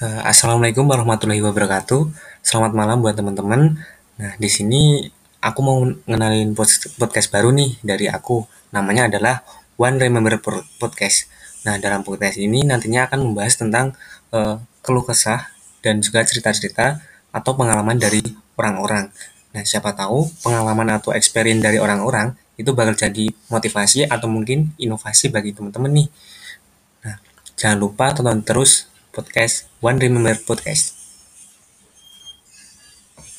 Eh, Assalamualaikum warahmatullahi wabarakatuh. Selamat malam buat teman-teman. Nah, di sini aku mau ngenalin podcast baru nih dari aku. Namanya adalah One Remember Podcast. Nah, dalam podcast ini nantinya akan membahas tentang uh, keluh kesah dan juga cerita-cerita atau pengalaman dari orang-orang. Nah, siapa tahu pengalaman atau experience dari orang-orang itu bakal jadi motivasi atau mungkin inovasi bagi teman-teman nih. Nah, jangan lupa tonton terus podcast One Remember Podcast.